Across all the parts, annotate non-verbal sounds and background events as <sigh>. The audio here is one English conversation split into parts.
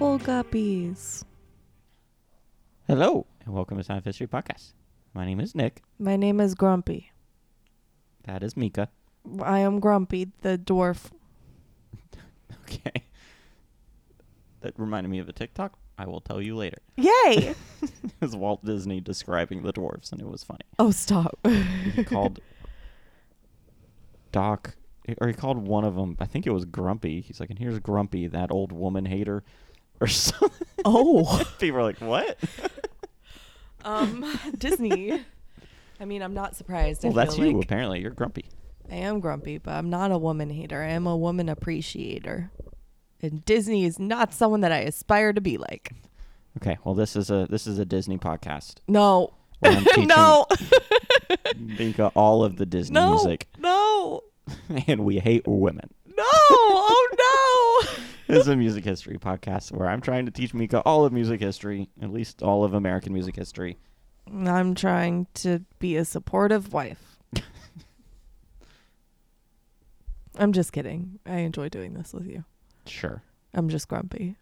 Bubble guppies. Hello, and welcome to Sound of History Podcast. My name is Nick. My name is Grumpy. That is Mika. I am Grumpy, the dwarf. <laughs> Okay. That reminded me of a TikTok. I will tell you later. Yay! <laughs> It was Walt Disney describing the dwarfs, and it was funny. oh, stop. He called Doc, or he called one of them. I think it was Grumpy. He's like, "And here's Grumpy, that old woman hater," or <laughs> something. oh. <laughs> People are like, "What?" <laughs> Um, Disney. I mean, I'm not surprised. well, I that's you. like Apparently, you're Grumpy. I am grumpy, but I'm not a woman hater. I am a woman appreciator. And Disney is not someone that I aspire to be like. Okay. Well, this is a this is a Disney podcast. No. where I'm no. Mika all of the Disney no. music, No. and we hate women. No. Oh This is a music history podcast where I'm trying to teach Mika all of music history, at least all of American music history. I'm trying to be a supportive wife. <laughs> I'm just kidding. I enjoy doing this with you. Sure. I'm just grumpy.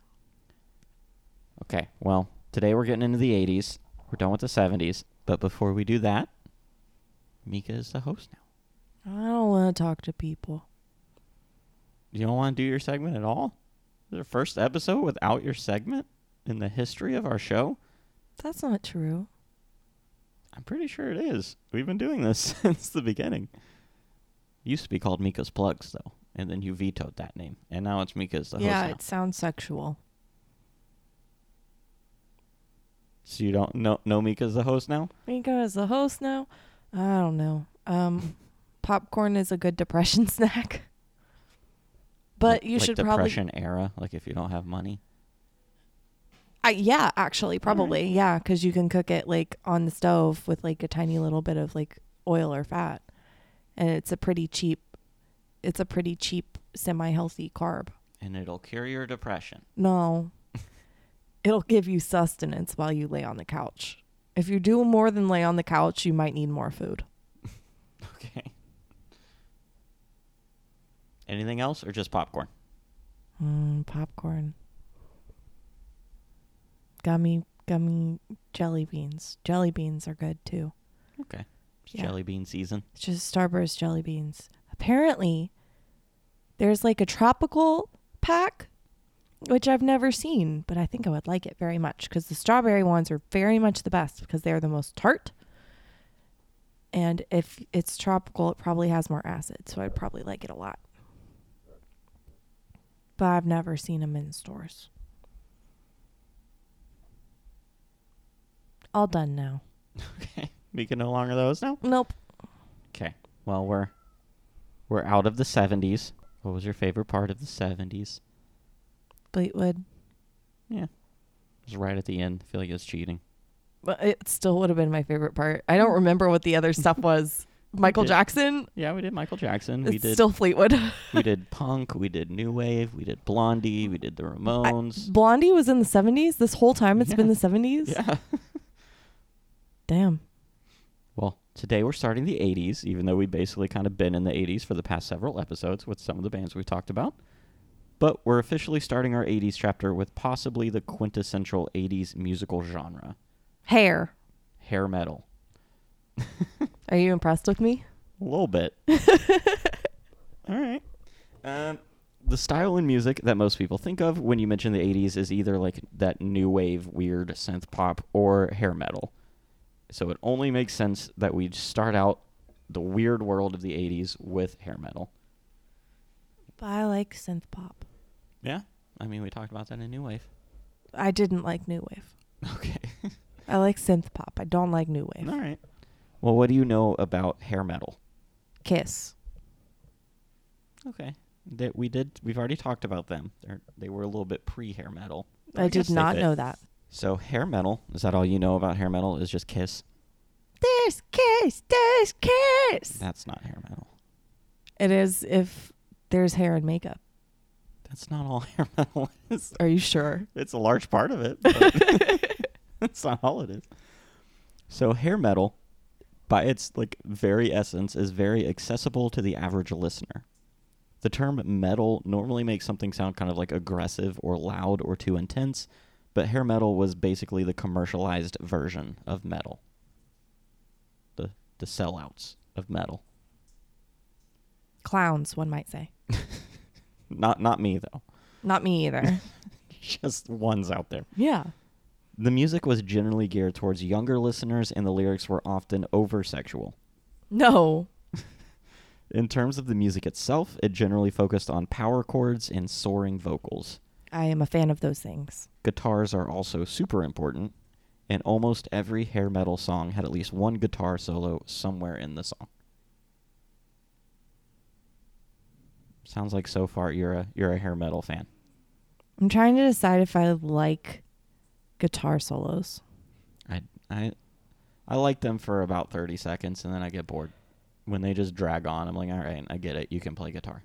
Okay. Well, today we're getting into the 80s. We're done with the 70s. But before we do that, Mika is the host now. I don't want to talk to people. You don't want to do your segment at all? Our first episode without your segment in the history of our show? That's not true. I'm pretty sure it is. We've been doing this <laughs> since the beginning. Used to be called Mika's Plugs, though, and then you vetoed that name, and now it's Mika's the yeah, host. now. it sounds sexual. So you don't know know Mika's the host now? Mika is the host now. I don't know. Um, <laughs> popcorn is a good depression <laughs> snack. But Like- you like should depression era, like if you don't have money. I, yeah, actually, probably. Yeah, because you can cook it like on the stove with like a tiny little bit of like oil or fat, and it's a pretty cheap. It's a pretty cheap, semi-healthy carb. And it'll cure your depression. No, <laughs> it'll give you sustenance while you lay on the couch. If you do more than lay on the couch, you might need more food. <laughs> Okay. Anything else or just popcorn? Mm, popcorn. Gummy, gummy jelly beans. Jelly beans are good too. Okay. It's Yeah. jelly bean season. It's just Starburst jelly beans. Apparently, there's like a tropical pack, which I've never seen, but I think I would like it very much because the strawberry ones are very much the best because they're the most tart. And if it's tropical, it probably has more acid, so I'd probably like it a lot. But I've never seen them in stores. All done now. Okay. We can no longer those now? Nope. Okay. Well, we're we're out of the 70s. What was your favorite part of the 70s? Fleetwood. Yeah. It was right at the end. I feel like it's cheating. But it still would have been my favorite part. I don't remember what the other stuff was. Michael did. Jackson. Yeah, we did Michael Jackson. We did still Fleetwood. <laughs> we did <laughs> punk, we did new wave, we did Blondie, we did the Ramones. Blondie was in the 70s. This whole time it's been the 70s. yeah. <laughs> Damn. Well, today we're starting the 80s, even though we've basically kind of been in the 80s for the past several episodes with some of the bands we talked about. But we're officially starting our 80s chapter with possibly the quintessential 80s musical genre Hair. hair metal. Are you impressed with me? A little bit. <laughs> All right. Um, the style in music that most people think of when you mention the 80s is either like that new wave, weird synth pop or hair metal. So it only makes sense that we start out the weird world of the 80s with hair metal. But I like synth pop. Yeah. I mean, we talked about that in New Wave. I didn't like new wave. <laughs> Okay. I like synth pop. I don't like new wave. All right. Well, what do you know about hair metal? Kiss. Okay. That we did. We've already talked about them. They're, they were a little bit pre-hair metal. but I, did not know that. So hair metal is that all you know about hair metal? Is just Kiss? There's kiss. There's kiss. That's not hair metal. It is if there's hair and makeup. That's not all <laughs> hair metal is. Are you sure? It's a large part of it. But <laughs> <laughs> that's not all it is. So hair metal, by its like very essence, is very accessible to the average listener. The term metal normally makes something sound kind of like aggressive or loud or too intense, but hair metal was basically the commercialized version of metal. The the sellouts of metal. Clowns, one might say. <laughs> Not not me though. Not me either. <laughs> Just ones out there. yeah. The music was generally geared towards younger listeners and the lyrics were often over sexual. No. <laughs> In terms of the music itself, it generally focused on power chords and soaring vocals. I am a fan of those things. Guitars are also super important, and almost every hair metal song had at least one guitar solo somewhere in the song. Sounds like so far you're a you're a hair metal fan. I'm trying to decide if I like guitar solos. I I I like them for about 30 seconds and then I get bored. When they just drag on, I'm like, "All right, I get it. You can play guitar."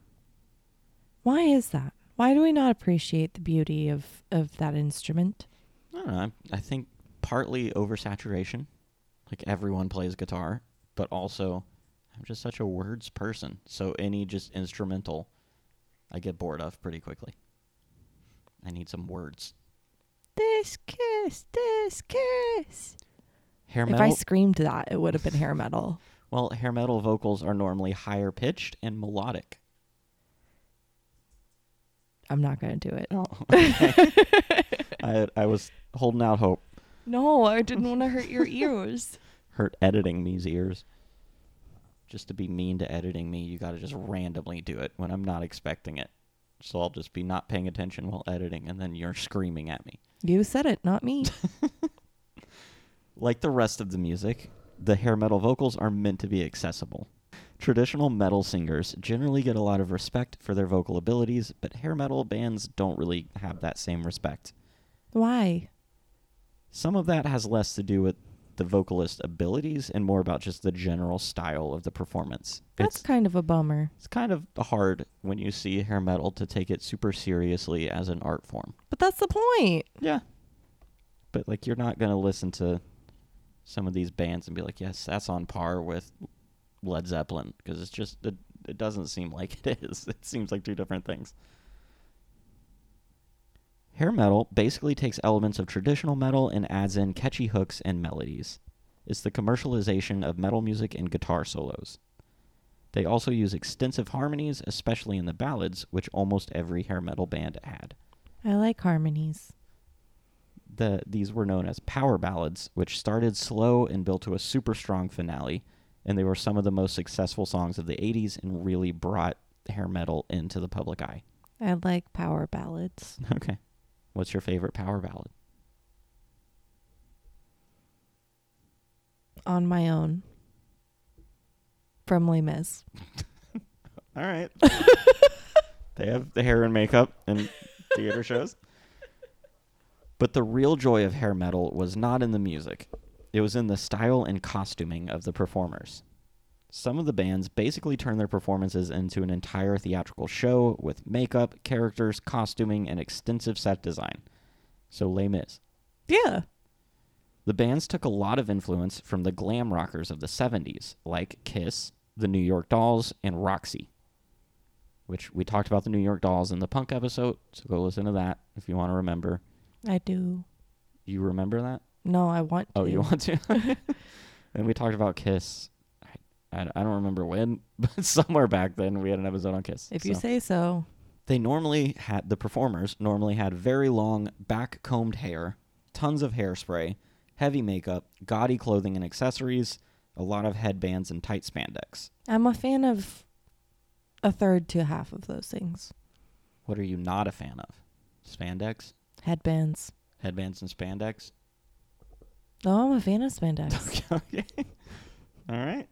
Why is that? Why do we not appreciate the beauty of, of that instrument? I don't know. I, I think partly oversaturation, like everyone plays guitar, but also I'm just such a words person. So any just instrumental, I get bored of pretty quickly. I need some words. This kiss, this kiss. Hair metal. If. I screamed that, it would have been hair metal. <laughs> well, hair metal vocals are normally higher pitched and melodic. I'm not going to do it. Oh, <laughs> I I was holding out hope. No, I didn't want to hurt your <laughs> ears. Hurt editing me's ears. Just to be mean to editing me, you got to just randomly do it when I'm not expecting it. So I'll just be not paying attention while editing, and then you're screaming at me. You said it, not me. <laughs> Like the rest of the music, the hair metal vocals are meant to be accessible. Traditional metal singers generally get a lot of respect for their vocal abilities, but hair metal bands don't really have that same respect. Why? Some of that has less to do with the vocalist abilities and more about just the general style of the performance. That's it's, kind of a bummer. it's kind of hard when you see hair metal to take it super seriously as an art form. But that's the point. Yeah. But like you're not going to listen to some of these bands and be like, "Yes, that's on par with Led Zeppelin" because it's just it, it doesn't seem like it is. <laughs> It seems like two different things. Hair metal basically takes elements of traditional metal and adds in catchy hooks and melodies. It's the commercialization of metal music and guitar solos. They also use extensive harmonies, especially in the ballads, which almost every hair metal band had I like harmonies. the these were known as power ballads, which started slow and built to a super strong finale, and they were some of the most successful songs of the 80s and really brought hair metal into the public eye. I like power ballads. <laughs> Okay. What's your favorite power ballad? On my own. From Les Mis. <laughs> All right. <laughs> they have the hair and makeup and theater shows. But the real joy of hair metal was not in the music. It was in the style and costuming of the performers. Some of the bands basically turned their performances into an entire theatrical show with makeup, characters, costuming, and extensive set design. So Les Mis. Yeah. The bands took a lot of influence from the glam rockers of the 70s, like Kiss, the New York Dolls, and Roxy. Which we talked about the New York Dolls in the punk episode, so go listen to that if you want to remember. I do. You remember that? No, I want oh, to. Oh, you want to? <laughs> <laughs> and we talked about Kiss. I, I, I don't remember when, <laughs> but somewhere back then we had an episode on Kiss. If you so. say so. They normally had, the performers normally had very long, back combed hair, tons of hairspray, heavy makeup, gaudy clothing and accessories, a lot of headbands, and tight spandex. I'm a fan of a third to half of those things. What are you not a fan of? Spandex? Headbands. Headbands and spandex? Oh, I'm a fan of spandex. <laughs> okay. All right.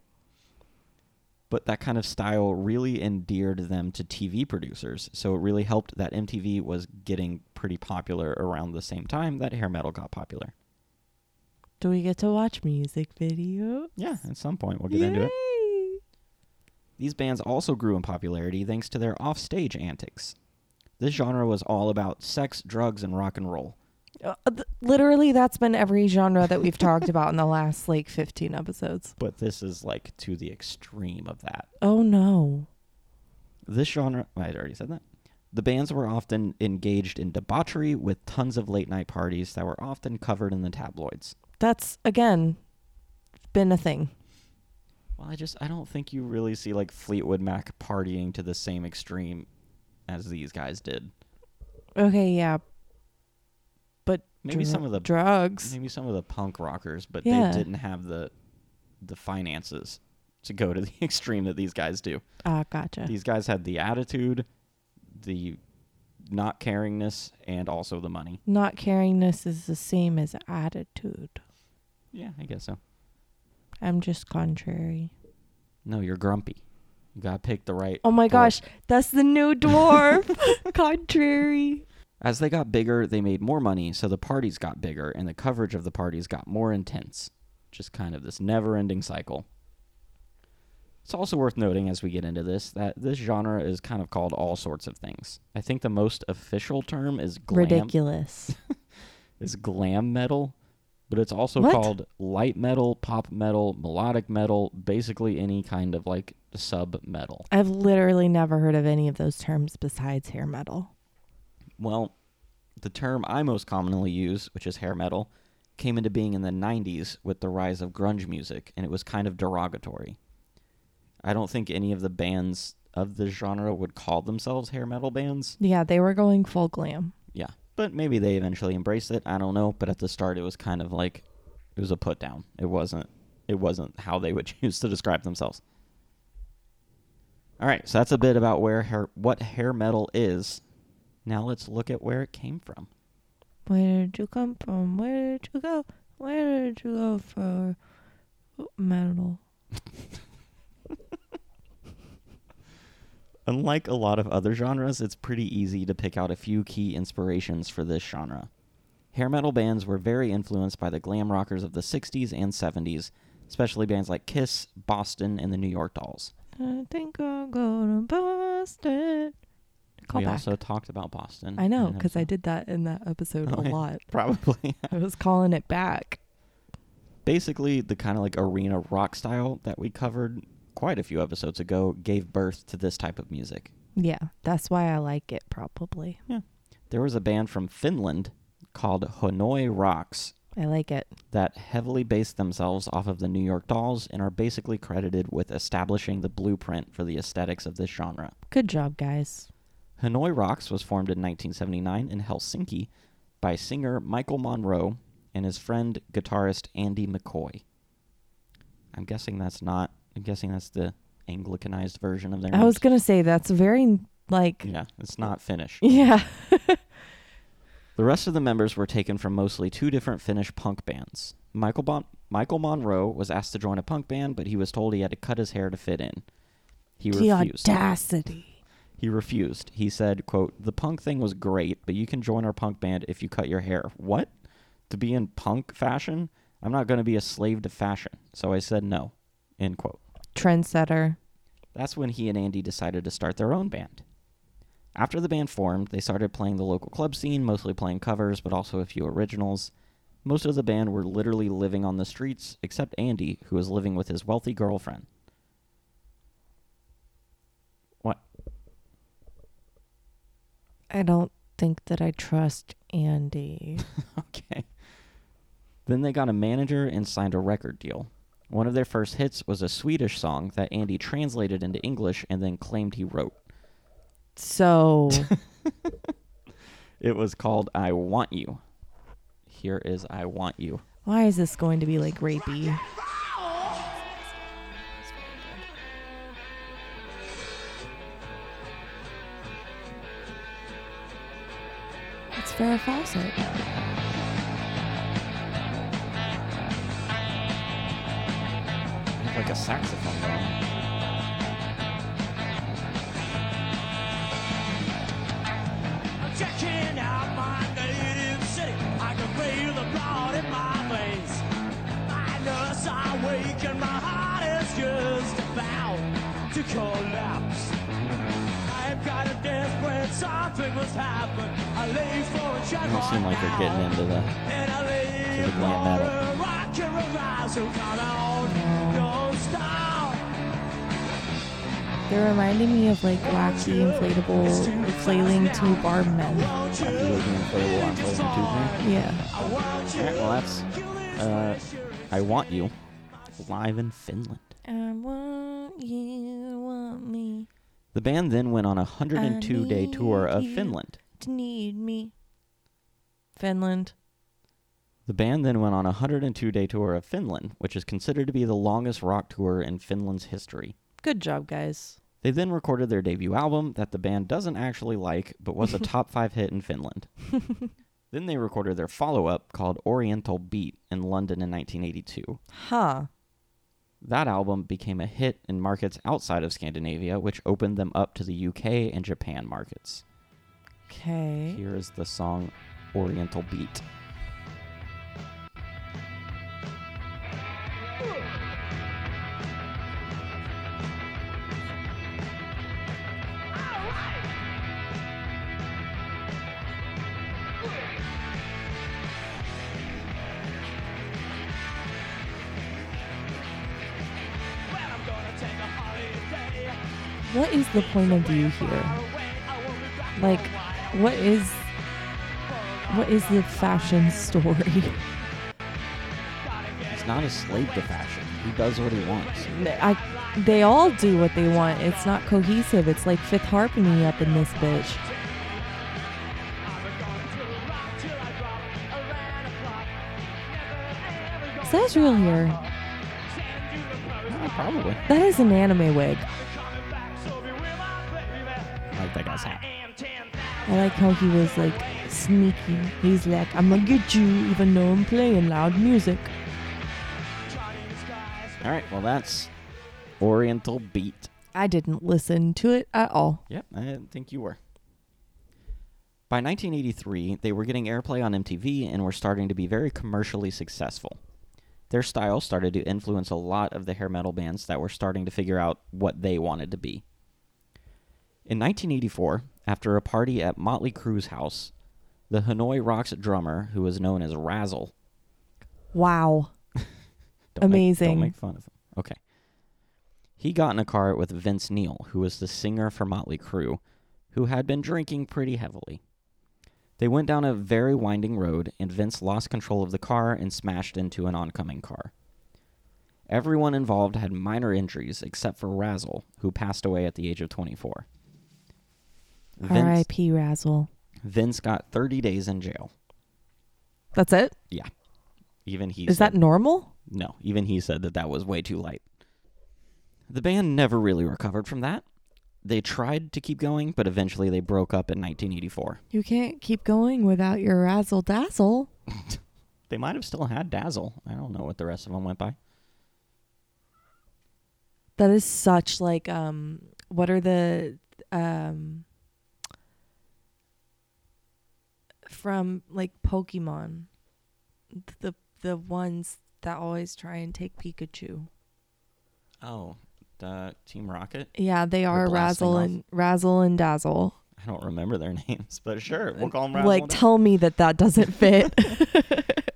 But that kind of style really endeared them to TV producers. So it really helped that MTV was getting pretty popular around the same time that hair metal got popular. Do we get to watch music video? Yeah, at some point we'll get into it. These bands also grew in popularity thanks to their offstage antics. This genre was all about sex, drugs, and rock and roll. Uh, literally, that's been every genre that we've talked about in the last like 15 episodes. <laughs> But this is like to the extreme of that. Oh no. This genre, I already said that. The bands were often engaged in debauchery with tons of late night parties that were often covered in the tabloids. That's again been a thing. Well, I just I don't think you really see like Fleetwood Mac partying to the same extreme as these guys did. Okay, yeah. But Maybe dr- some of the drugs. maybe some of the punk rockers, but Yeah. they didn't have the the finances to go to <laughs> the extreme that these guys do. Ah, gotcha. These guys had the attitude, the not caringness, and also the money. Not caringness is the same as attitude. Yeah, I guess so. I'm just contrary. No, you're grumpy. You gotta pick the right. Oh my dwarf. gosh, that's the new dwarf. <laughs> contrary. As they got bigger, they made more money, so the parties got bigger, and the coverage of the parties got more intense. Just kind of this never-ending cycle. It's also worth noting as we get into this that this genre is kind of called all sorts of things. I think the most official term is glam. Ridiculous. <laughs> is glam metal, but it's also What? called light metal, pop metal, melodic metal, basically any kind of like sub metal. I've literally never heard of any of those terms besides hair metal. Well, the term I most commonly use, which is hair metal, came into being in the 90s with the rise of grunge music, and it was kind of derogatory. I don't think any of the bands of this genre would call themselves hair metal bands. Yeah, they were going full glam. Yeah, but maybe they eventually embraced it. I don't know, but at the start it was kind of like it was a put down. It wasn't it wasn't how they would <laughs> choose to describe themselves. All right, so that's a bit about where hair, what hair metal is. Now let's look at where it came from. Where did you come from? Where did you go? Where did you go for metal? <laughs> Unlike a lot of other genres, it's pretty easy to pick out a few key inspirations for this genre. Hair metal bands were very influenced by the glam rockers of the 60s and 70s, especially bands like Kiss, Boston, and the New York Dolls. I think I'll go to Boston. Call we back. also talked about Boston. I know because I did that in that episode Oh, a <laughs> yeah. lot. Probably. <laughs> I was calling it back. Basically, the kind of like arena rock style that we covered quite a few episodes ago gave birth to this type of music. Yeah, that's why I like it probably. Yeah. There was a band from Finland called Hanoi Rocks I like it. that heavily based themselves off of the New York Dolls and are basically credited with establishing the blueprint for the aesthetics of this genre. Good job, guys. Hanoi Rocks was formed in 1979 in Helsinki by singer Michael Monroe and his friend guitarist Andy McCoy. I'm guessing that's not. I'm guessing that's the Anglicanized version of their. Name. I was gonna say that's very like Yeah, it's not Finnish. yeah. <laughs> The rest of the members were taken from mostly two different Finnish punk bands. Michael bon- Michael Monroe was asked to join a punk band, but he was told he had to cut his hair to fit in. He the refused. audacity. He refused. He said, quote, The punk thing was great, but you can join our punk band if you cut your hair. What? To be in punk fashion? I'm not going to be a slave to fashion. So I said no. End quote. Trendsetter. That's when he and Andy decided to start their own band. After the band formed, they started playing the local club scene, mostly playing covers, but also a few originals. Most of the band were literally living on the streets, except Andy, who was living with his wealthy girlfriend. I don't think that I trust Andy. <laughs> Okay. Then they got a manager and signed a record deal. One of their first hits was a Swedish song that Andy translated into English and then claimed he wrote. So <laughs> It was called I Want You. Here is I Want You. why is this going to be like rapey? It's Farrah Fawcett. Like a saxophone going. I'm checking out my native city. I can feel the blood in my veins. My nerves are weak and my heart is just about to collapse. I've got a desperate something must happen. I leave for a chat Doesn't seem like they're getting into the. And I leave the glam metal. a rock and a rise. So come on, don't stop. They're reminding me of like wacky inflatable flailing tube arm men. After you go to the inflatable arm flailing tube man. Yeah. Alright, well that's uh, I Want You, live in Finland. I want you, want me The band then went on a 102 day tour of. Finland. need me. Finland. The band then went on a 102 day tour of Finland, which is considered to be the longest rock tour in Finland's history. Good job, guys. They then recorded their debut album that the band doesn't actually like, but was a <laughs> top five hit in Finland. <laughs> then they recorded their follow up called Oriental Beat in London in 1982. Huh. That album became a hit in markets outside of Scandinavia, which opened them up to the UK and Japan markets. Okay. Here is the song Oriental Beat. What is the point of view here? Like, what is what is the fashion story? He's not a slave to fashion. He does what he wants. I, they all do what they want. It's not cohesive. It's like Fifth Harmony up in this bitch. Is that real hair? Yeah, probably. That is an anime wig. I like guy's hat. I like how he was like sneaky. He's like, I'm gonna get you even though I'm playing loud music. All right, well, that's Oriental Beat. I didn't listen to it at all. Yep, I didn't think you were. By 1983, they were getting airplay on MTV and were starting to be very commercially successful. Their style started to influence a lot of the hair metal bands that were starting to figure out what they wanted to be. In 1984, after a party at Motley Crue's house, the Hanoi Rocks drummer, who was known as Razzle, Wow. <laughs> Don't Make, Amazing. don't make fun of him. Okay. He got in a car with Vince Neil, who was the singer for Motley Crue, who had been drinking pretty heavily. They went down a very winding road, and Vince lost control of the car and smashed into an oncoming car. Everyone involved had minor injuries except for Razzle, who passed away at the age of 24. Vince, R.I.P. Razzle. Vince got 30 days in jail. That's it. Yeah. Even he Is said- that normal? No, even he said that that was way too light. The band never really recovered from that. They tried to keep going, but eventually they broke up in 1984. You can't keep going without your razzle dazzle. <laughs> They might have still had Dazzle. I don't know what the rest of them went by. That is such like um what are the um from like Pokemon the the ones that always try and take Pikachu. Oh, the Team Rocket? Yeah, they are Razzle off. and Razzle and Dazzle. I don't remember their <laughs> names, but sure, we'll call them Razzle. like tell me that that doesn't <laughs> fit. <laughs>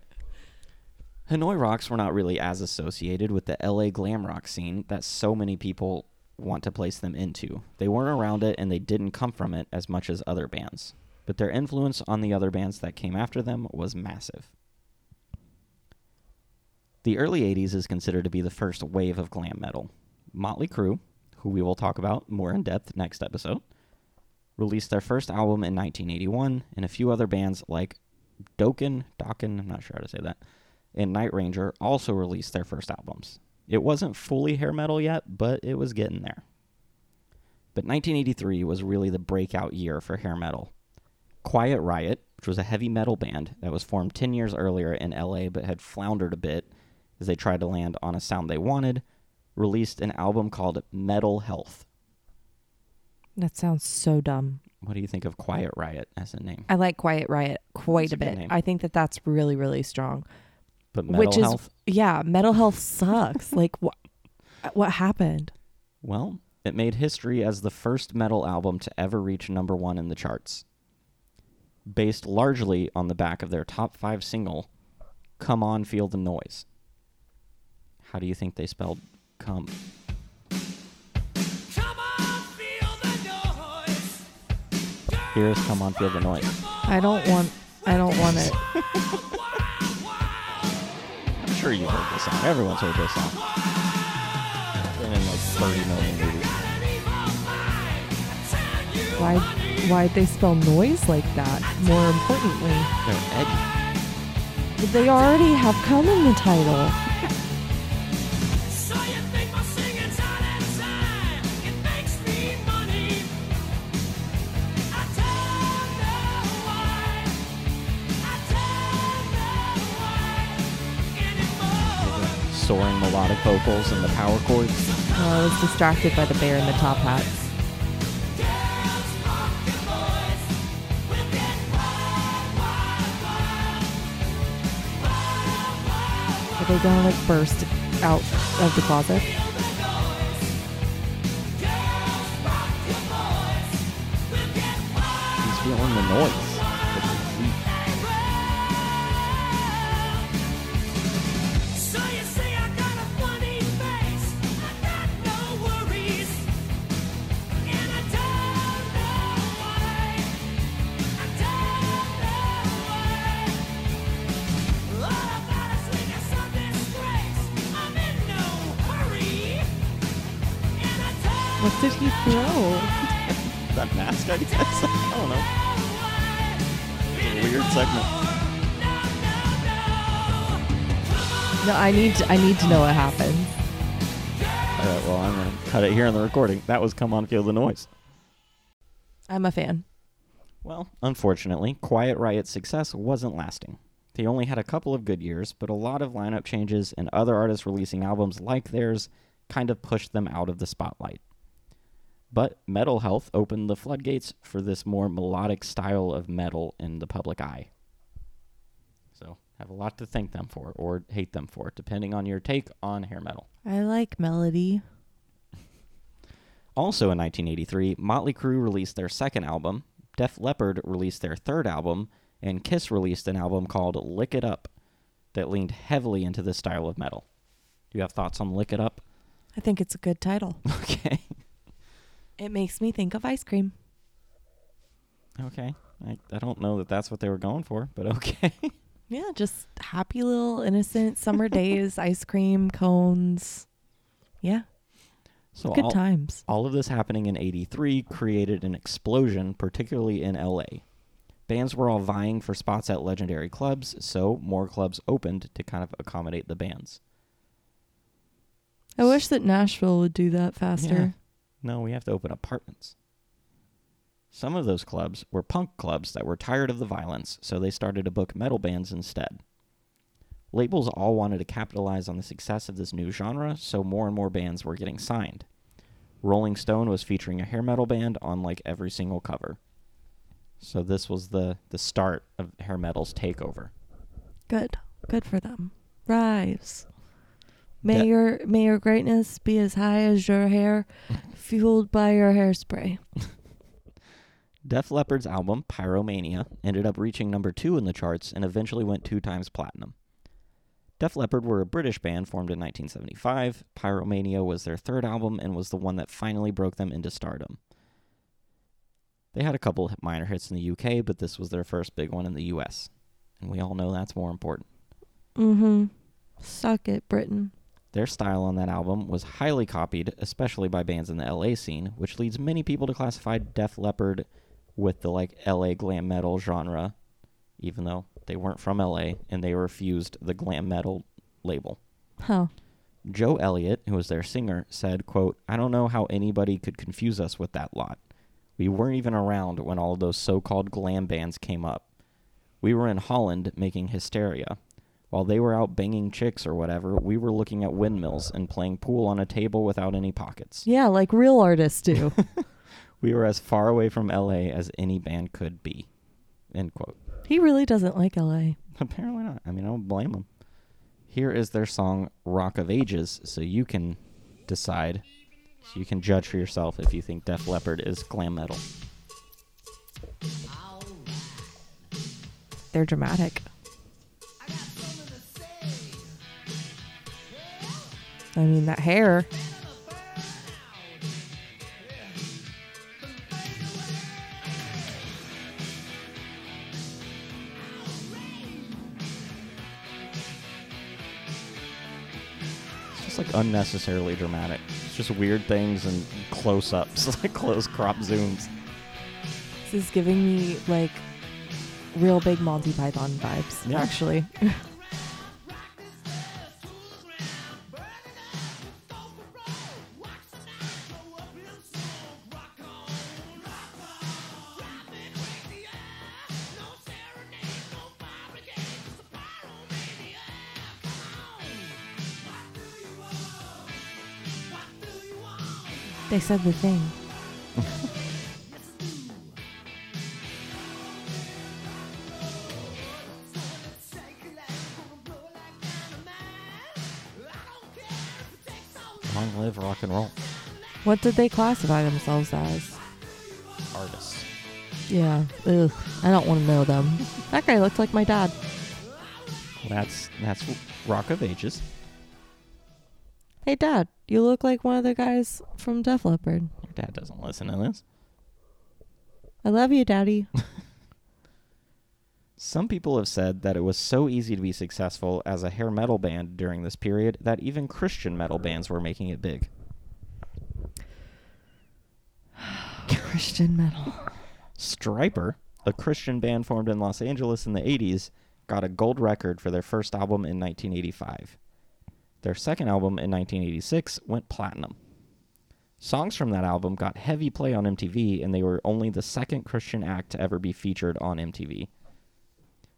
Hanoi Rocks were not really as associated with the LA glam rock scene that so many people want to place them into. They weren't around it and they didn't come from it as much as other bands. But their influence on the other bands that came after them was massive. The early 80s is considered to be the first wave of glam metal. Motley Crue, who we will talk about more in depth next episode, released their first album in 1981, and a few other bands like Dokken, Dokken, I'm not sure how to say that, and Night Ranger also released their first albums. It wasn't fully hair metal yet, but it was getting there. But 1983 was really the breakout year for hair metal. Quiet Riot, which was a heavy metal band that was formed 10 years earlier in LA but had floundered a bit as they tried to land on a sound they wanted, released an album called Metal Health. that sounds so dumb. What do you think of Quiet Riot as a name? I like Quiet Riot quite a a bit. I think that that's really really strong. But Metal Which is Health? yeah, Metal health sucks. <laughs> like what what happened? Well, it made history as the first metal album to ever reach number one in the charts based largely on the back of their top five single, Come On Feel the Noise. How do you think they spelled come? come on, Here's Come On Feel the Noise. I don't want I don't want it. I'm sure you heard this song. Everyone's heard this song. It's been in like 30 million movies. Why? Why'd they spell noise like that? More importantly, They're edgy. but they already have come in the title. So you think my singing's out of time? It makes me money. I don't know why. I don't know why anymore. Soaring melodic vocals and the power chords. Oh, I was distracted by the bear in the top hat. Are they gonna like burst out of the closet? He's feeling the noise. I need to, I need to know what happened. All right, well, I'm going to cut it here on the recording. That was Come On Feel the Noise. I'm a fan. Well, unfortunately, Quiet Riot's success wasn't lasting. They only had a couple of good years, but a lot of lineup changes and other artists releasing albums like theirs kind of pushed them out of the spotlight. But Metal Health opened the floodgates for this more melodic style of metal in the public eye. So, have a lot to thank them for or hate them for, depending on your take on hair metal. I like melody. <laughs> Also in 1983, Motley Crue released their second album, Def Leppard released their third album, and Kiss released an album called Lick It Up that leaned heavily into this style of metal. Do you have thoughts on Lick It Up? I think it's a good title. <laughs> Okay. It makes me think of ice cream. Okay. I, I don't know that that's what they were going for, but okay. <laughs> Yeah, just happy little innocent summer days, <laughs> ice cream, cones. Yeah, So good all, times. all of this happening in 83 created an explosion, particularly in LA. Bands were all vying for spots at legendary clubs, so more clubs opened to kind of accommodate the bands. I wish that Nashville would do that faster. No, we have to open apartments. Some of those clubs were punk clubs that were tired of the violence, so they started to book metal bands instead. Labels all wanted to capitalize on the success of this new genre, so more and more bands were getting signed. Rolling Stone was featuring a hair metal band on like every single cover. So this was the the start of hair metal's takeover. Good. Good for them. Rise. May your may your greatness be as high as your hair, <laughs> fueled by your hairspray. <laughs> Def Leppard's album, Pyromania, ended up reaching number two in the charts and eventually went two times platinum. Def Leppard were a British band formed in 1975. Pyromania was their third album and was the one that finally broke them into stardom. They had a couple minor hits in the UK, but this was their first big one in the US. And we all know that's more important. Mm-hmm. Suck it, Britain. Their style on that album was highly copied, especially by bands in the LA scene, which leads many people to classify Def Leppard with the like LA glam metal genre, even though they weren't from LA and they refused the glam metal label. Huh. Joe Elliott, who was their singer, said, quote, I don't know how anybody could confuse us with that lot. We weren't even around when all of those so-called glam bands came up. We were in Holland making hysteria. While they were out banging chicks or whatever, we were looking at windmills and playing pool on a table without any pockets. Yeah, like real artists do. <laughs> We were as far away from LA as any band could be. End quote. he really doesn't like LA. Apparently not. I mean, I don't blame him. Here is their song Rock of Ages, so you can decide, so you can judge for yourself if you think Def Leppard is glam metal. They're dramatic. I mean, that hair. Just like unnecessarily dramatic. It's just weird things and close ups, <laughs> like close crop zooms. This is giving me like real big Monty Python vibes, Yeah. actually. <laughs> they said the thing. Long live rock and roll. What did they classify themselves as? Artists. Yeah. Ugh. I don't want to know them. That guy looked like my dad. That's that's Rock of Ages. Hey, Dad, you look like one of the guys from Def Leppard. Your dad doesn't listen to this. I love you, Daddy. <laughs> Some people have said that it was so easy to be successful as a hair metal band during this period that even Christian metal bands were making it big. <sighs> Christian metal. Stryper, a Christian band formed in Los Angeles in the 80s, got a gold record for their first album in 1985. Their second album in 1986 went platinum. Songs from that album got heavy play on MTV, and they were only the second Christian act to ever be featured on MTV.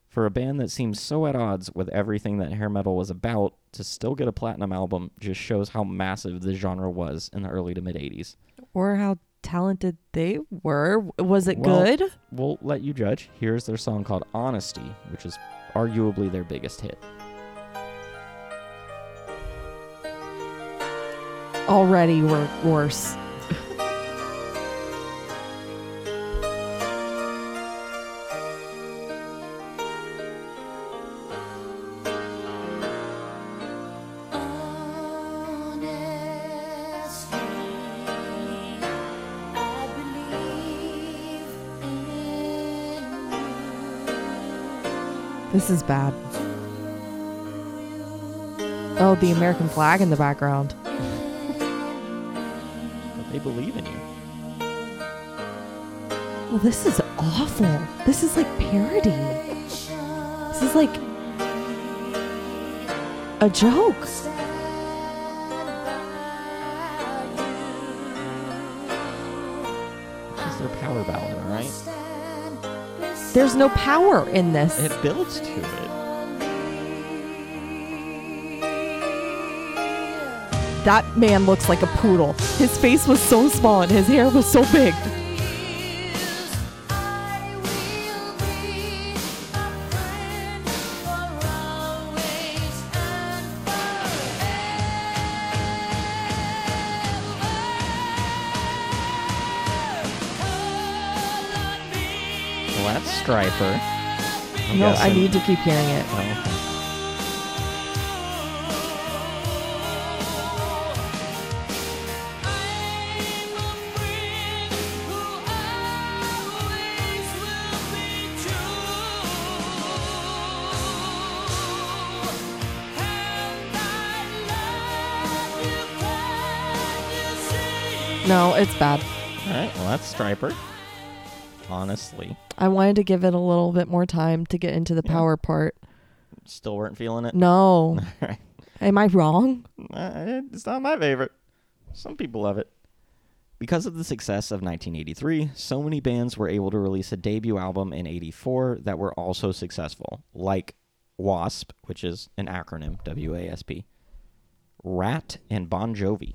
For a band that seems so at odds with everything that hair metal was about, to still get a platinum album just shows how massive the genre was in the early to mid 80s. Or how talented they were. Was it Well- good? We'll let you judge. Here's their song called Honesty, which is arguably their biggest hit. Already were worse. This is bad. Oh, the American flag in the background. They believe in you. Well, this is awful. This is like parody. This is like a joke. This is their power ballad, all right? There's no power in this. It builds to it. That man looks like a poodle. His face was so small and his hair was so big. Well, that's Stryper. I'm No, I need to keep hearing it. Oh, it's bad. All right. Well, that's Stryper. Honestly, I wanted to give it a little bit more time to get into the Yeah. power part. still weren't feeling it. No. <laughs> All right. Am I wrong? Uh, it's not my favorite. Some people love it. Because of the success of 1983, so many bands were able to release a debut album in 84 that were also successful, like WASP, which is an acronym, W A S P, Ratt, and Bon Jovi.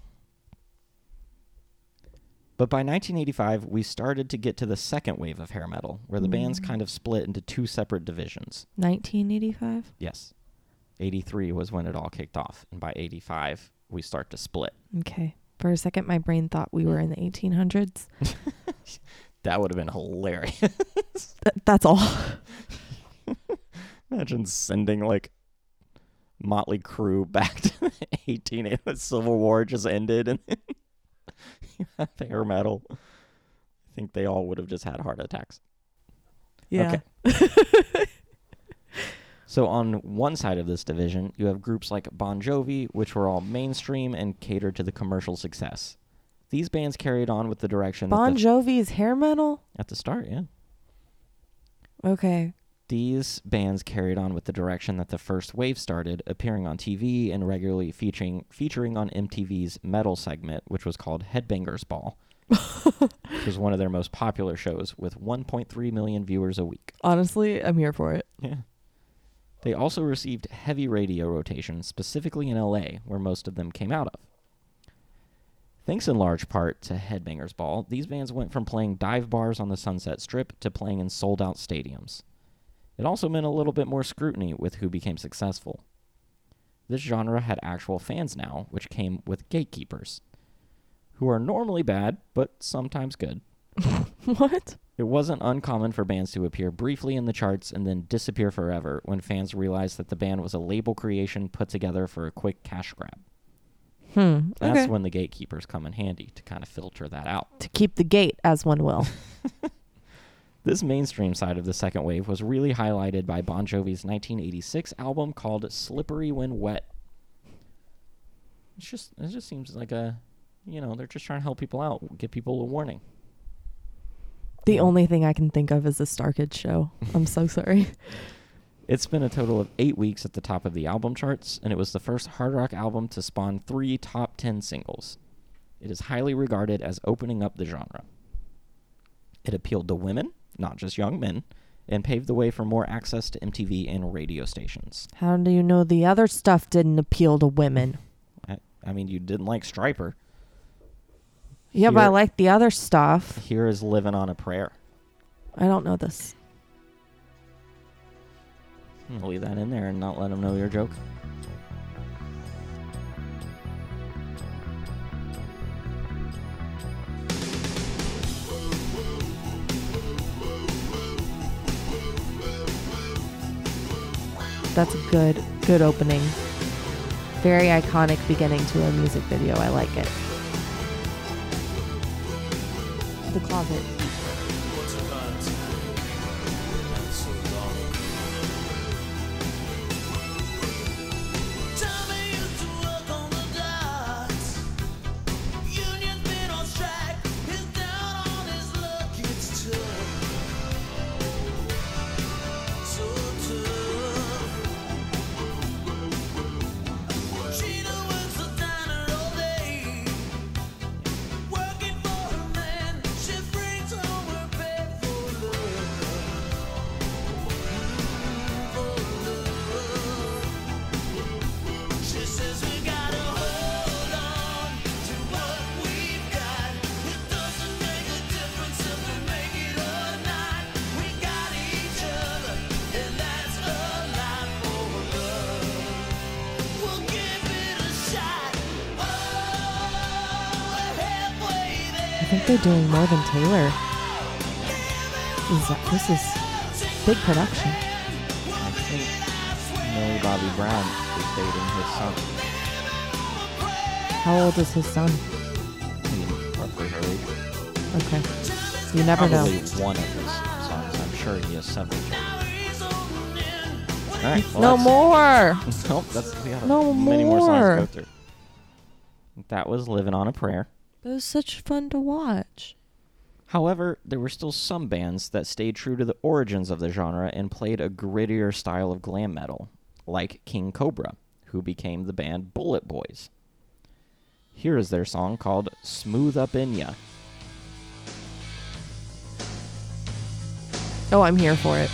But by 1985, we started to get to the second wave of hair metal, where the bands mm. kind of split into two separate divisions. 1985? Yes. 83 was when it all kicked off, and by 85, we start to split. Okay. For a second, my brain thought we were in the 1800s. <laughs> That would have been hilarious. Th- that's all. <laughs> Imagine sending like Motley Crue back to the 18 the Civil War just ended and then you have <laughs> hair metal. I think they all would have just had heart attacks. Yeah. <laughs> So on one side of this division, you have groups like Bon Jovi, which were all mainstream and catered to the commercial success. These bands carried on with the direction that Bon the- Jovi's hair metal? at the start, yeah. Okay. These bands carried on with the direction that the first wave started, appearing on TV and regularly featuring featuring on MTV's metal segment, which was called Headbangers Ball, <laughs> which was one of their most popular shows with 1.3 million viewers a week. Honestly, I'm here for it. Yeah. They also received heavy radio rotation, specifically in LA, where most of them came out of. Thanks in large part to Headbangers Ball, these bands went from playing dive bars on the Sunset Strip to playing in sold out stadiums. It also meant a little bit more scrutiny with who became successful. This genre had actual fans now, which came with gatekeepers, who are normally bad, but sometimes good. <laughs> what? It wasn't uncommon for bands to appear briefly in the charts and then disappear forever when fans realized that the band was a label creation put together for a quick cash grab. Hmm. That's okay. when the gatekeepers come in handy to kind of filter that out. to keep the gate, as one will. <laughs> This mainstream side of the second wave was really highlighted by Bon Jovi's 1986 album called Slippery When Wet. It's just it just seems like a you know, they're just trying to help people out, give people a warning. The only thing I can think of is the Star Kids show. I'm so <laughs> sorry. It's been a total of eight weeks at the top of the album charts, and it was the first hard rock album to spawn three top 10 singles. It is highly regarded as opening up the genre. It appealed to women, not just young men, and paved the way for more access to MTV and radio stations. How do you know the other stuff didn't appeal to women? I, I mean, you didn't like Stryper. Yeah, but I Here- like the other stuff. Here is Living on a Prayer. I don't know this. I'm gonna leave that in there and not let them know your joke. That's a good, good opening. Very iconic beginning to a music video. I like it. The closet. Think they're doing more than Taylor. Is that, this is big production. I think Millie Bobby Brown is dating his son. How old is his son? Roughly her age. Okay. You never know. Probably one of his sons. I'm sure he has several children. All right. well, No more. <laughs> Nope, that's we got No many more songs to go through. That was "Living on a Prayer." Was such fun to watch. However, there were still some bands that stayed true to the origins of the genre and played a grittier style of glam metal, like King Cobra, who became the band Bullet Boys. Here is their song called "Smooth Up In Ya." Oh, I'm here for it.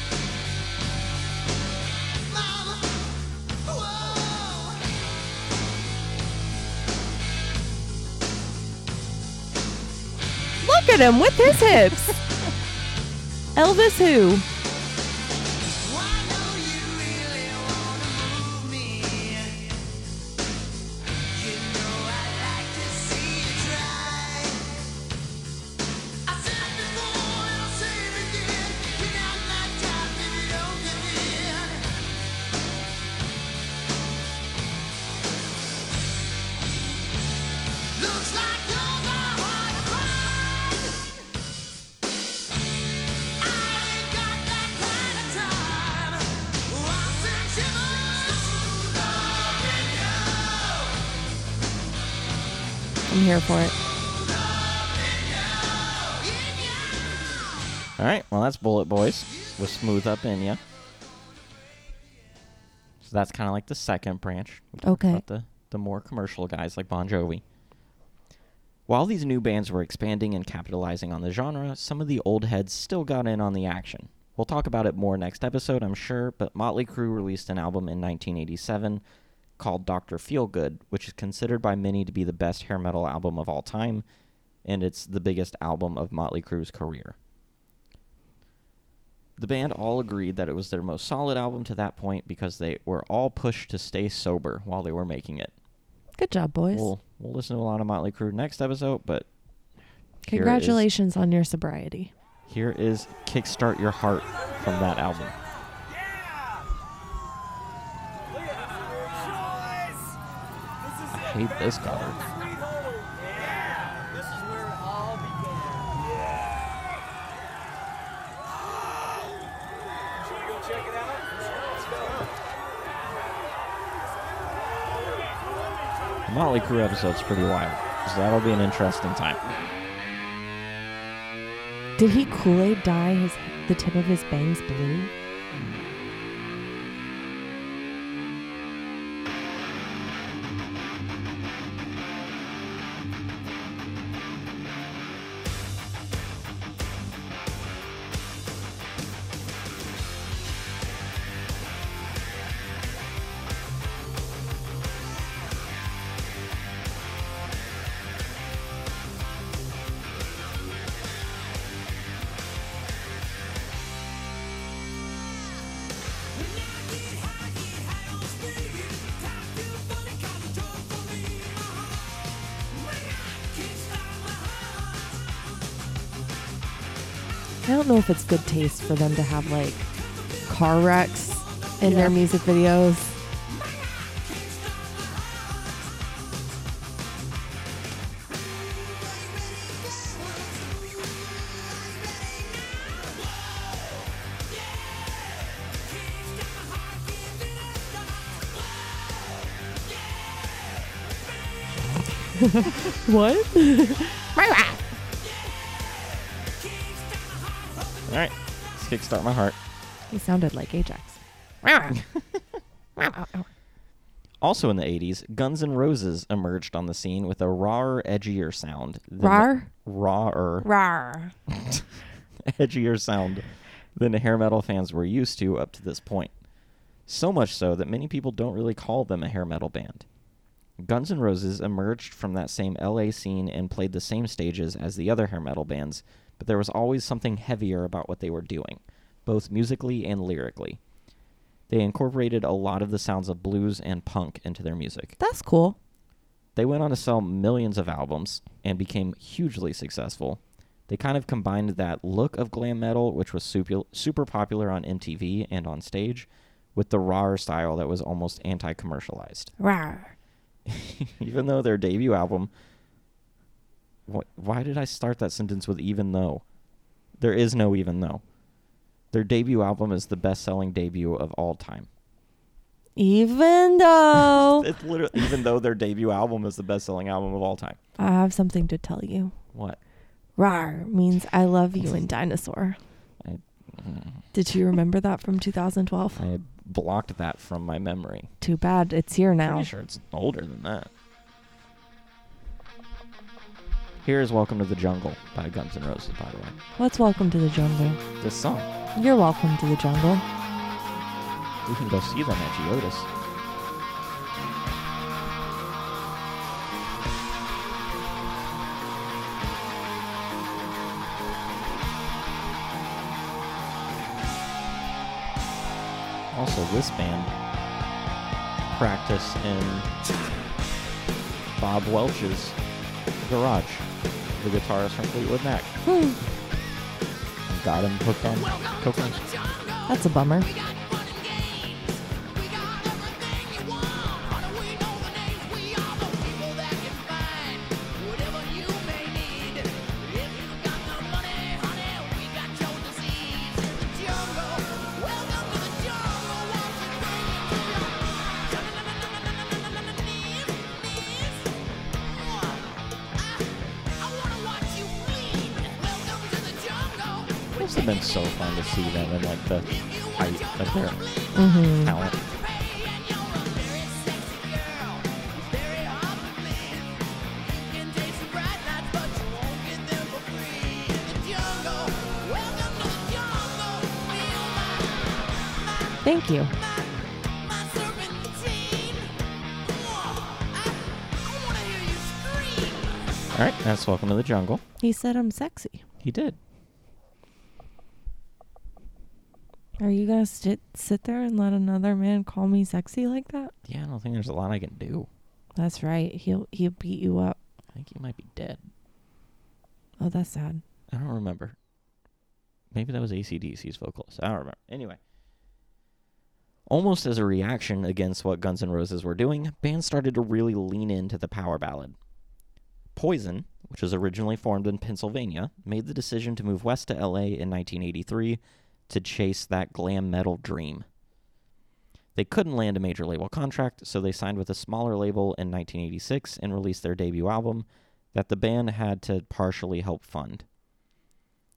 Look at him with his hips. <laughs> Elvis who? Here for it. All right, well that's Bullet Boys with Smooth Up in Ya. So that's kind of like the second branch. Okay. About the the more commercial guys like Bon Jovi. While these new bands were expanding and capitalizing on the genre, some of the old heads still got in on the action. We'll talk about it more next episode, I'm sure, but Motley Crue released an album in 1987 called Dr. Feelgood, which is considered by many to be the best hair metal album of all time, and it's the biggest album of Motley Crue's career. The band all agreed that it was their most solid album to that point because they were all pushed to stay sober while they were making it. Good job, boys. We'll we'll listen to a lot of Motley Crue next episode, but here is- Congratulations on your sobriety. Here is Kickstart Your Heart from that album. Hate this cover. The Motley Crue episode's pretty wild, so that'll be an interesting time. Did he Kool Aid dye his the tip of his bangs blue? If it's good taste for them to have like car wrecks in Yeah. their music videos. <laughs> what? <laughs> let's my heart. he sounded like Ajax. <laughs> Also in the 80s, Guns N' Roses emerged on the scene with a rawer, edgier sound. than the- Rar? Rawer, Rar. <laughs> edgier sound than hair metal fans were used to up to this point. So much so that many people don't really call them a hair metal band. Guns N' Roses emerged from that same LA scene and played the same stages as the other hair metal bands, but there was always something heavier about what they were doing, both musically and lyrically. They incorporated a lot of the sounds of blues and punk into their music. That's cool. They went on to sell millions of albums and became hugely successful. They kind of combined that look of glam metal, which was super, super popular on MTV and on stage, with the rawer style that was almost anti commercialized. Rar. <laughs> even though their debut album. What, why did I start that sentence with even though? There is no even though. Their debut album is the best selling debut of all time. Even <laughs> though It's literally, even though their debut album is the best selling album of all time. I have something to tell you. What? Rar means I love you in dinosaur. I, mm, Did you remember that from 2012? I blocked that from my memory. Too bad it's here now. Pretty sure it's older than that. Here is Welcome to the Jungle by Guns N' Roses, by the way. Let's welcome to the jungle. This song. You're welcome to the jungle. We can go see them at Geodis. Also, this band practice in Bob Welch's garage, the guitarist from Fleetwood Mac. Hmm. Got him hooked on cocaine. That's a bummer. Been so fun to see them in like the height of their Mm-hmm. talent. Thank you. All right, that's Welcome to the Jungle. He said I'm sexy. He did. Are you gonna sit sit there and let another man call me sexy like that? Yeah, I don't think there's a lot I can do. That's right. He'll he'll beat you up. I think he might be dead. Oh, that's sad. I don't remember. Maybe that was ACDC's vocalist. I don't remember. Anyway. Almost as a reaction against what Guns N' Roses were doing, bands started to really lean into the power ballad. Poison, which was originally formed in Pennsylvania, made the decision to move west to LA in 1983 to chase that glam metal dream. They couldn't land a major label contract, so they signed with a smaller label in 1986 and released their debut album that the band had to partially help fund.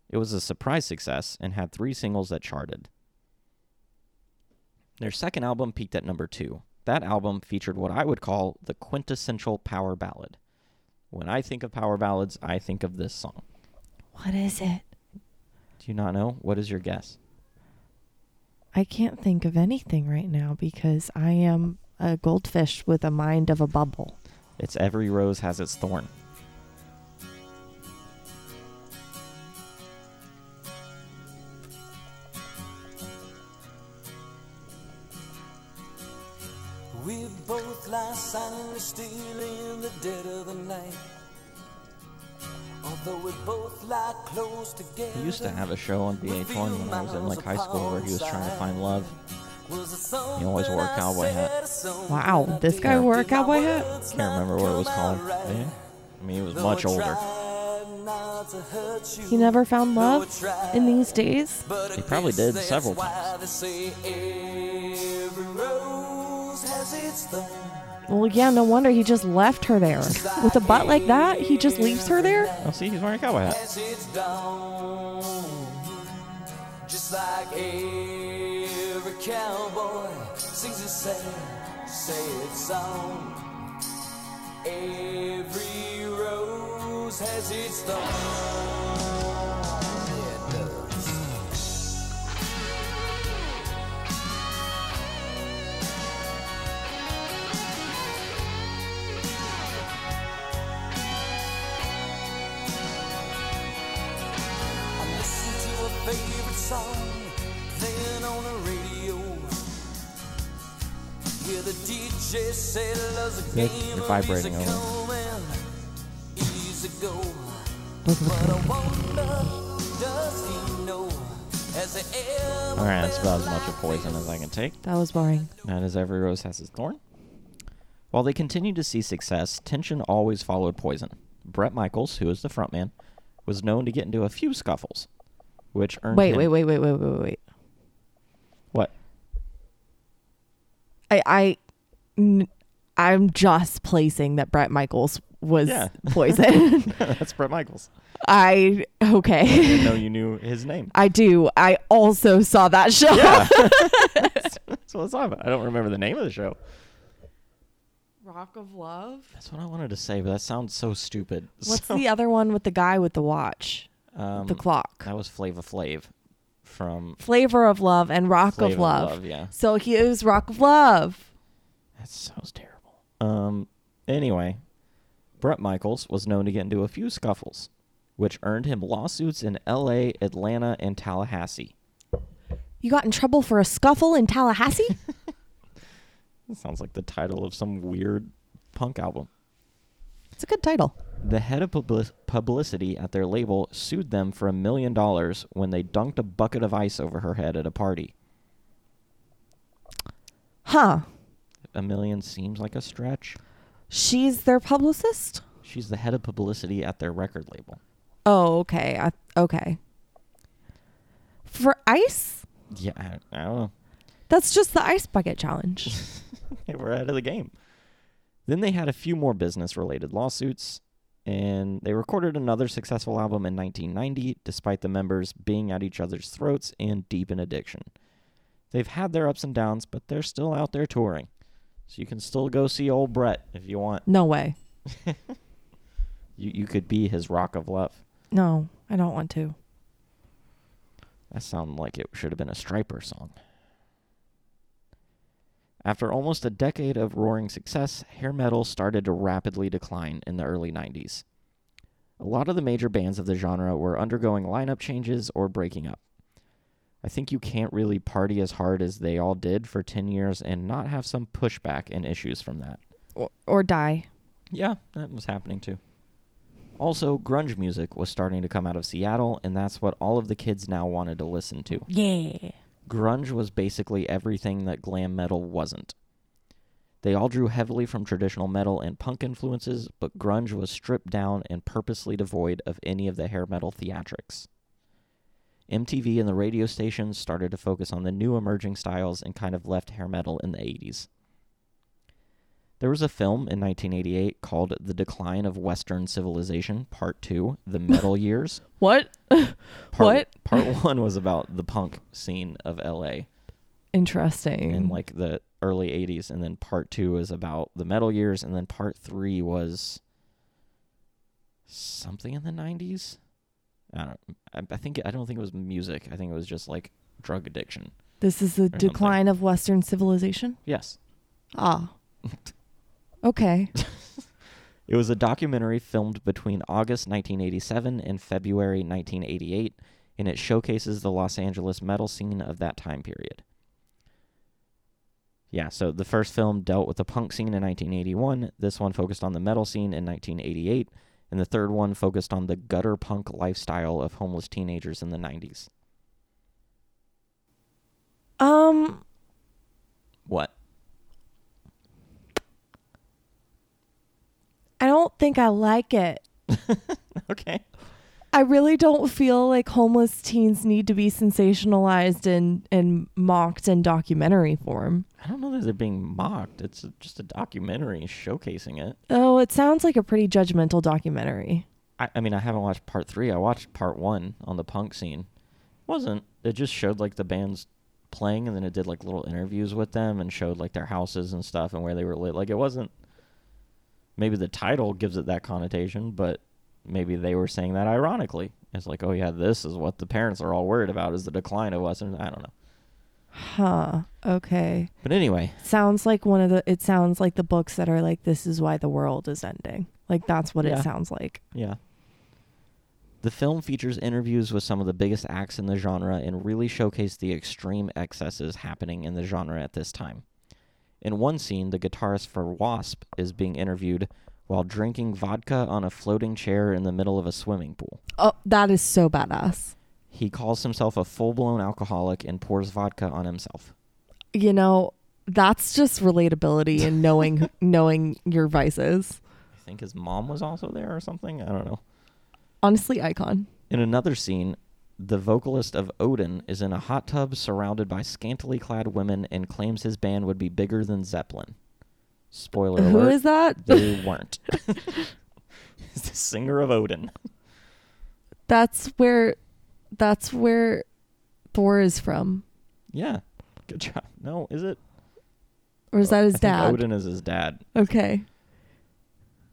It was a surprise success and had three singles that charted. Their second album peaked at number two. That album featured what I would call the quintessential power ballad. When I think of power ballads, I think of this song. What is it? Do you not know? What is your guess? I can't think of anything right now because I am a goldfish with a mind of a bubble. It's Every Rose Has Its Thorn. We both lie silently still in the dead of the night. He used to have a show on VH1 when I was in like high school where he was trying to find love. He always wore a cowboy hat. Wow, this guy wore a cowboy hat? Can't remember what it was called. Yeah. I mean, he was much older. He never found love in these days. He probably did several times. Well, yeah, no wonder he just left her there. With a butt like that, he just leaves her there? Oh, see, he's wearing a cowboy hat. Just like every cowboy sings a sad, sad song. Every rose has its thorn. He ever All right, that's about as much of poison as I can take. That was boring. That is every rose has its thorn. While they continued to see success, tension always followed poison. Bret Michaels, who is the frontman, was known to get into a few scuffles, which earned Wait, him wait, wait, wait, wait, wait, wait. what? I, I, n- I'm just placing that Bret Michaels was Yeah. <laughs> poison. <laughs> that's Bret Michaels. I Didn't okay. know you knew his name. I do. I also saw that show. Yeah, <laughs> that's what it's all about. I don't remember the name of the show. Rock of Love. That's what I wanted to say, but that sounds so stupid. What's So, the other one with the guy with the watch, um, the clock? That was Flavor Flav from Flavor of Love and Rock Flavor of Love. Yeah, So he is Rock of Love. That sounds terrible. Um. Anyway, Bret Michaels was known to get into a few scuffles, which earned him lawsuits in L.A., Atlanta, and Tallahassee. You got in trouble for a scuffle in Tallahassee? <laughs> That sounds like the title of some weird punk album. it's a good title. The head of publi- publicity at their label sued them for a million dollars when they dunked a bucket of ice over her head at a party. Huh. A million seems like a stretch. She's their publicist? She's the head of publicity at their record label. Oh, okay. I, okay. For ice? Yeah, I, I don't know. That's just the ice bucket challenge. <laughs> They were ahead of the game. Then they had a few more business related lawsuits. and they recorded another successful album in 1990, despite the members being at each other's throats and deep in addiction. They've had their ups and downs, but they're still out there touring. So you can still go see old Bret if you want. No way. <laughs> You, you could be his rock of love. No, I don't want to. That sounded like it should have been a Stryper song. After almost a decade of roaring success, hair metal started to rapidly decline in the early 90s. A lot of the major bands of the genre were undergoing lineup changes or breaking up. I think you can't really party as hard as they all did for 10 years and not have some pushback and issues from that. Or, or die. Yeah, that was happening too. Also, grunge music was starting to come out of Seattle, and that's what all of the kids now wanted to listen to. Yeah. Grunge was basically everything that glam metal wasn't. They all drew heavily from traditional metal and punk influences, but grunge was stripped down and purposely devoid of any of the hair metal theatrics. MTV and the radio stations started to focus on the new emerging styles and kind of left hair metal in the 80s. There was a film in 1988 called The Decline of Western Civilization, Part 2, The <laughs> Metal Years. What? <laughs> Part, What? Part <laughs> 1 was about the punk scene of LA Interesting. in like the early 80s and then part 2 is about the metal years and then part 3 was something in the 90s. I don't I, think I don't think it was music. I think it was just like drug addiction. this is the something. decline of Western civilization? Yes. Ah. <laughs> okay. <laughs> It was a documentary filmed between August 1987 and February 1988, and it showcases the Los Angeles metal scene of that time period. Yeah, so the first film dealt with the punk scene in 1981, this one focused on the metal scene in 1988, and the third one focused on the gutter punk lifestyle of homeless teenagers in the 90s. Um, What? I don't think I like it. <laughs> Okay. I really don't feel like homeless teens need to be sensationalized and, and mocked in documentary form. I don't know that they're being mocked. It's just a documentary showcasing it. Oh, it sounds like a pretty judgmental documentary. I, I mean, I haven't watched part three. I watched part one on the punk scene. wasn't it just showed like the bands playing, and then it did like little interviews with them and showed like their houses and stuff and where they were lit. Like it wasn't. Maybe the title gives it that connotation, but maybe they were saying that ironically. It's like, oh yeah, this is what the parents are all worried about is the decline of Western. I don't know. Huh. Okay. But anyway, Sounds like one of the it sounds like the books that are like this is why the world is ending. Like that's what Yeah. it sounds like. Yeah. The film features interviews with some of the biggest acts in the genre and really showcase the extreme excesses happening in the genre at this time. In one scene, the guitarist for Wasp is being interviewed while drinking vodka on a floating chair in the middle of a swimming pool. Oh, that is so badass. He calls himself a full blown alcoholic and pours vodka on himself. You know, that's just relatability and knowing <laughs> knowing your vices. I think his mom was also there or something. I don't know. Honestly, icon. In another scene, the vocalist of Odin is in a hot tub surrounded by scantily clad women and claims his band would be bigger than Zeppelin. Spoiler Who alert. is that? They <laughs> weren't. <laughs> He's the singer of Odin. That's where that's where Thor is from. Yeah. Good job. No, is it? Or is that his I dad? Odin is his dad. Okay.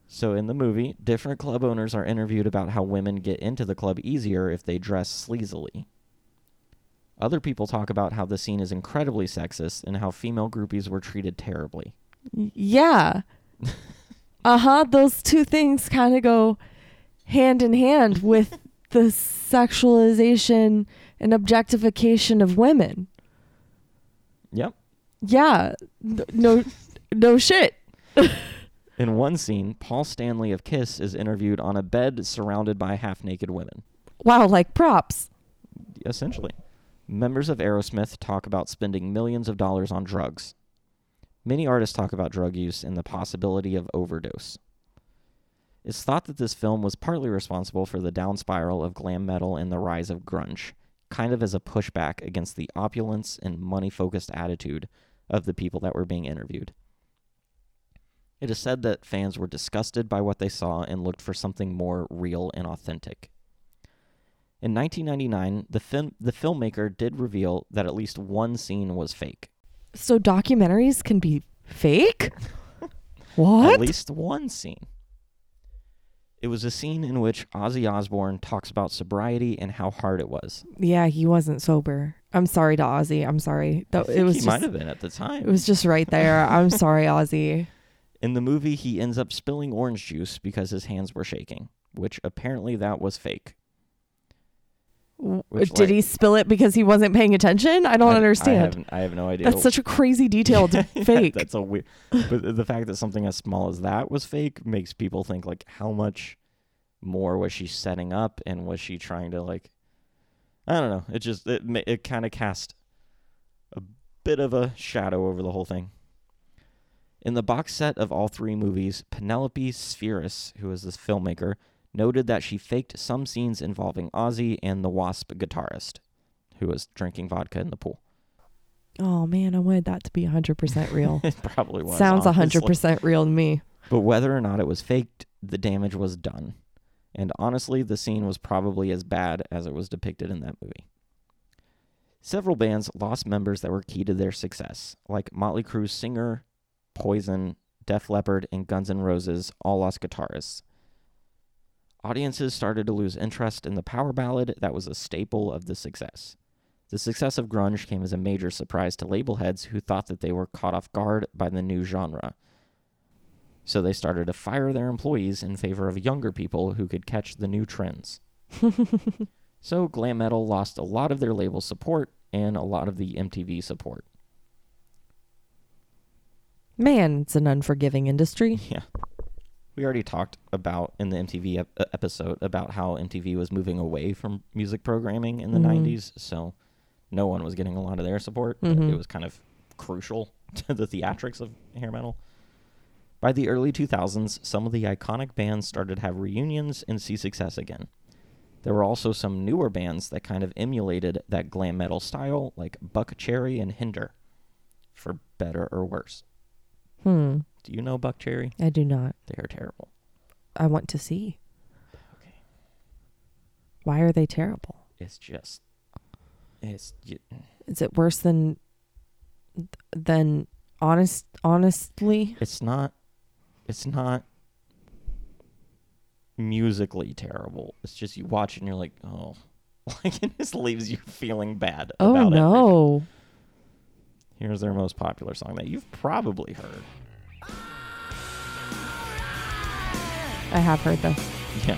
So in the movie, different club owners are interviewed about how women get into the club easier if they dress sleazily. Other people talk about how the scene is incredibly sexist and how female groupies were treated terribly. Yeah. uh-huh, those two things kind of go hand in hand with <laughs> the sexualization and objectification of women. Yep. Yeah. No no shit. <laughs> In one scene, Paul Stanley of Kiss is interviewed on a bed surrounded by half naked women. Wow, like props. Essentially. Members of Aerosmith talk about spending millions of dollars on drugs. Many artists talk about drug use and the possibility of overdose. It's thought that this film was partly responsible for the down spiral of glam metal and the rise of grunge, kind of as a pushback against the opulence and money focused attitude of the people that were being interviewed. It is said that fans were disgusted by what they saw and looked for something more real and authentic. In 1999, the film the filmmaker did reveal that at least one scene was fake. So documentaries can be fake? <laughs> what? At least one scene. It was a scene in which Ozzy Osbourne talks about sobriety and how hard it was. yeah, he wasn't sober. I'm sorry to Ozzy. I'm sorry. That it was he just, might have been at the time. it was just right there. I'm <laughs> sorry, Ozzy. In the movie, he ends up spilling orange juice because his hands were shaking, which apparently that was fake. Which, Did like- he spill it because he wasn't paying attention? I don't I- I understand. have, I have no idea. That's such a crazy detail to <laughs> Yeah, <laughs> fake. That's a weird. But the fact that something as small as that was fake makes people think like, how much more was she setting up, and was she trying to like? I don't know. It just it it kind of cast a bit of a shadow over the whole thing. In the box set of all three movies, Penelope Spheeris, who is this filmmaker, noted that she faked some scenes involving Ozzy and the Wasp guitarist, who was drinking vodka in the pool. Oh man, I wanted that to be 100% real. <laughs> it probably was. Sounds honestly. 100% real to me. But whether or not it was faked, the damage was done. And honestly, the scene was probably as bad as it was depicted in that movie. Several bands lost members that were key to their success, like Motley Crue's singer, Poison, Def Leppard, and Guns N' Roses all lost guitarists. Audiences started to lose interest in the power ballad that was a staple of the success. The success of grunge came as a major surprise to label heads who thought that they were caught off guard by the new genre. So they started to fire their employees in favor of younger people who could catch the new trends. <laughs> so glam metal lost a lot of their label support and a lot of the MTV support. Man, it's an unforgiving industry. Yeah. We already talked about in the MTV ep- uh, episode about how MTV was moving away from music programming in the Mhm. 90s, so no one was getting a lot of their support. Mhm. It was kind of crucial <laughs> to the theatrics of hair metal. By the early 2000s, some of the iconic bands started to have reunions and see success again. There were also some newer bands that kind of emulated that glam metal style, like Buckcherry and Hinder, for better or worse. Hmm. Do you know Buckcherry? I do not. They are terrible. I want to see. Okay. Why are they terrible? It's just, it's y- Is it worse than than honest honestly? it's not, it's not musically terrible. It's just you watch it and you're like, oh, <laughs> like it just leaves you feeling bad. About it. Oh about everything. Here's their most popular song that you've probably heard. I have heard this. Yeah.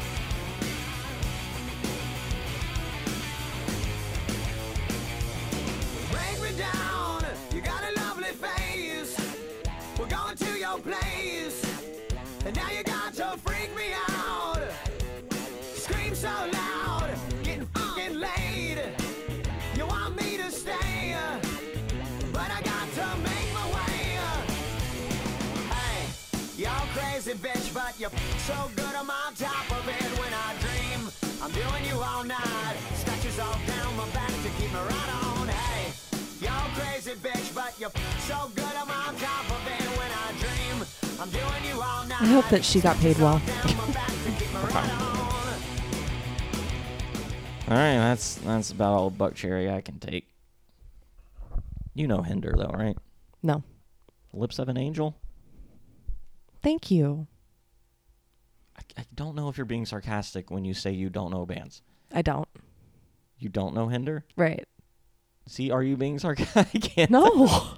So good I'm on top of it when I dream. I'm doing you all night, scratches all down my back to keep me right on. Hey, y'all crazy bitch, but you're so good I'm on top of it when I dream. I'm doing you all night. I hope that she got paid well. down my back to keep me right on. All right, that's that's about all Buckcherry I can take. You know Hinder though, right? No. Lips of an Angel. Thank you. I, don't know if you're being sarcastic when you say you don't know bands. I don't. You don't know Hinder. Right. See, are you being sarcastic? <laughs> No.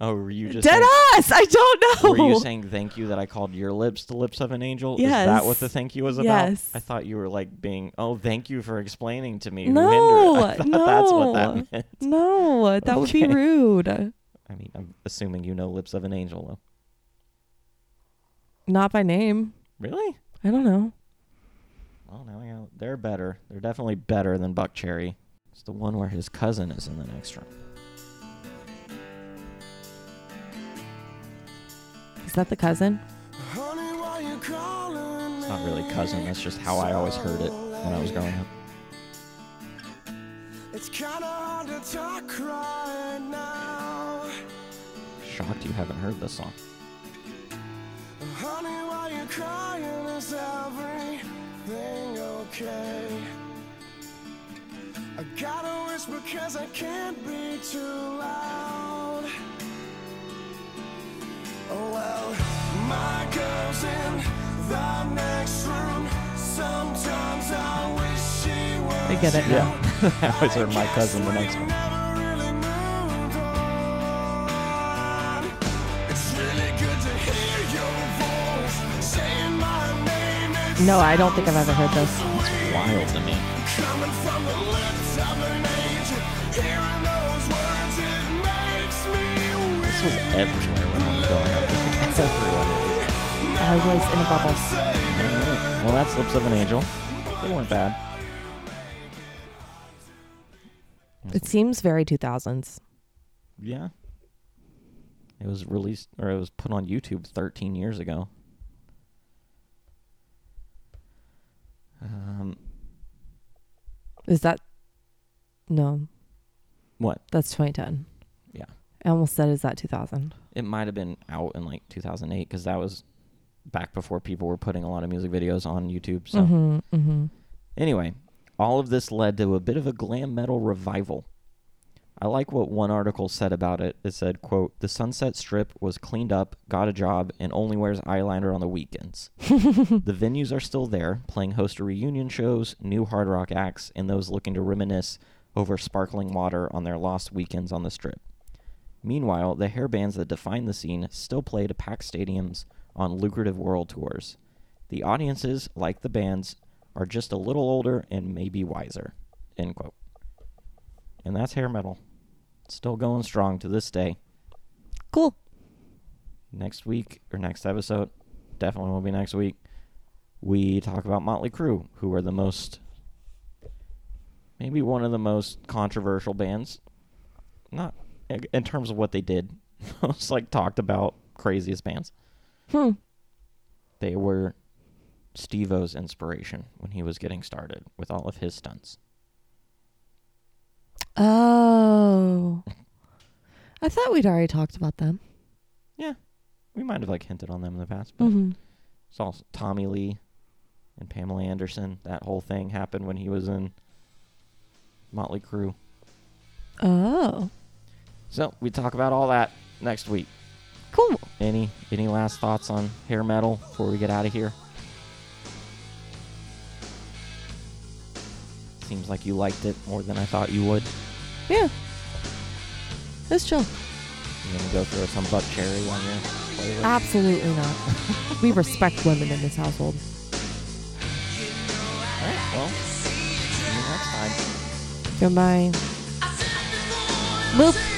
Oh, were you just Dead saying, ass. I don't know. Were you saying thank you that I called your lips the lips of an angel? Is that what the thank you was about? Yes. I thought you were like being, oh, thank you for explaining to me No, thought that's what no. that meant. No, that would be rude. I mean, I'm assuming you know lips of an angel though. Not by name. Really? I don't know. Well, now I got, they're better. They're definitely better than Buckcherry. It's the one where his cousin is in the next room. Is that the cousin? It's not really cousin. That's just how I always heard it when I was growing up. It's kinda hard to talk right now. Shocked you haven't heard this song. Gotta cause I can't be too loud. Oh well, my girl's in the next room. Sometimes I wish she was. I get it now. <laughs> I always heard my cousin the next one. Never really moved on. It's really good to hear your voice saying my name. It's No, I don't think I've ever heard this. It's Wild to me. Was everywhere when I was growing up. I was in a bubble. Well, that's Lips of an Angel. They weren't bad. It seems very 2000s. Yeah. It was released, or it was put on YouTube 13 years ago. Um, Is that? No, what? that's 2010. I almost said, is that 2000? It might have been out in like 2008 because that was back before people were putting a lot of music videos on YouTube. So, Mm-hmm. Mm-hmm. anyway, all of this led to a bit of a glam metal revival. I like what one article said about it. It said, quote, The Sunset Strip was cleaned up, got a job, and only wears eyeliner on the weekends. <laughs> the venues are still there, playing host to reunion shows, new hard rock acts, and those looking to reminisce over sparkling water on their lost weekends on the strip. Meanwhile, the hair bands that define the scene still play to packed stadiums on lucrative world tours. The audiences, like the bands, are just a little older and maybe wiser. End quote. And that's hair metal. Still going strong to this day. Cool. Next week or next episode, definitely will be next week. We talk about Motley Crue, who are the most, maybe one of the most controversial bands. Not in terms of what they did, <laughs> most like talked about craziest bands. Hmm. They were Steve-O's inspiration when he was getting started with all of his stunts. Oh. I thought we'd already talked about them. Yeah, we might have like hinted on them in the past, but Mm-hmm. it's all Tommy Lee and Pamela Anderson. That whole thing happened when he was in Motley Crue. Oh. So we talk about all that next week. Cool. Any any last thoughts on hair metal before we get out of here? Seems like you liked it more than I thought you would. Yeah. Let's chill. You're gonna go throw some Buckcherry on your playlist. Absolutely not. <laughs> we respect women in this household. all right, well, see you next time. Goodbye. Boop.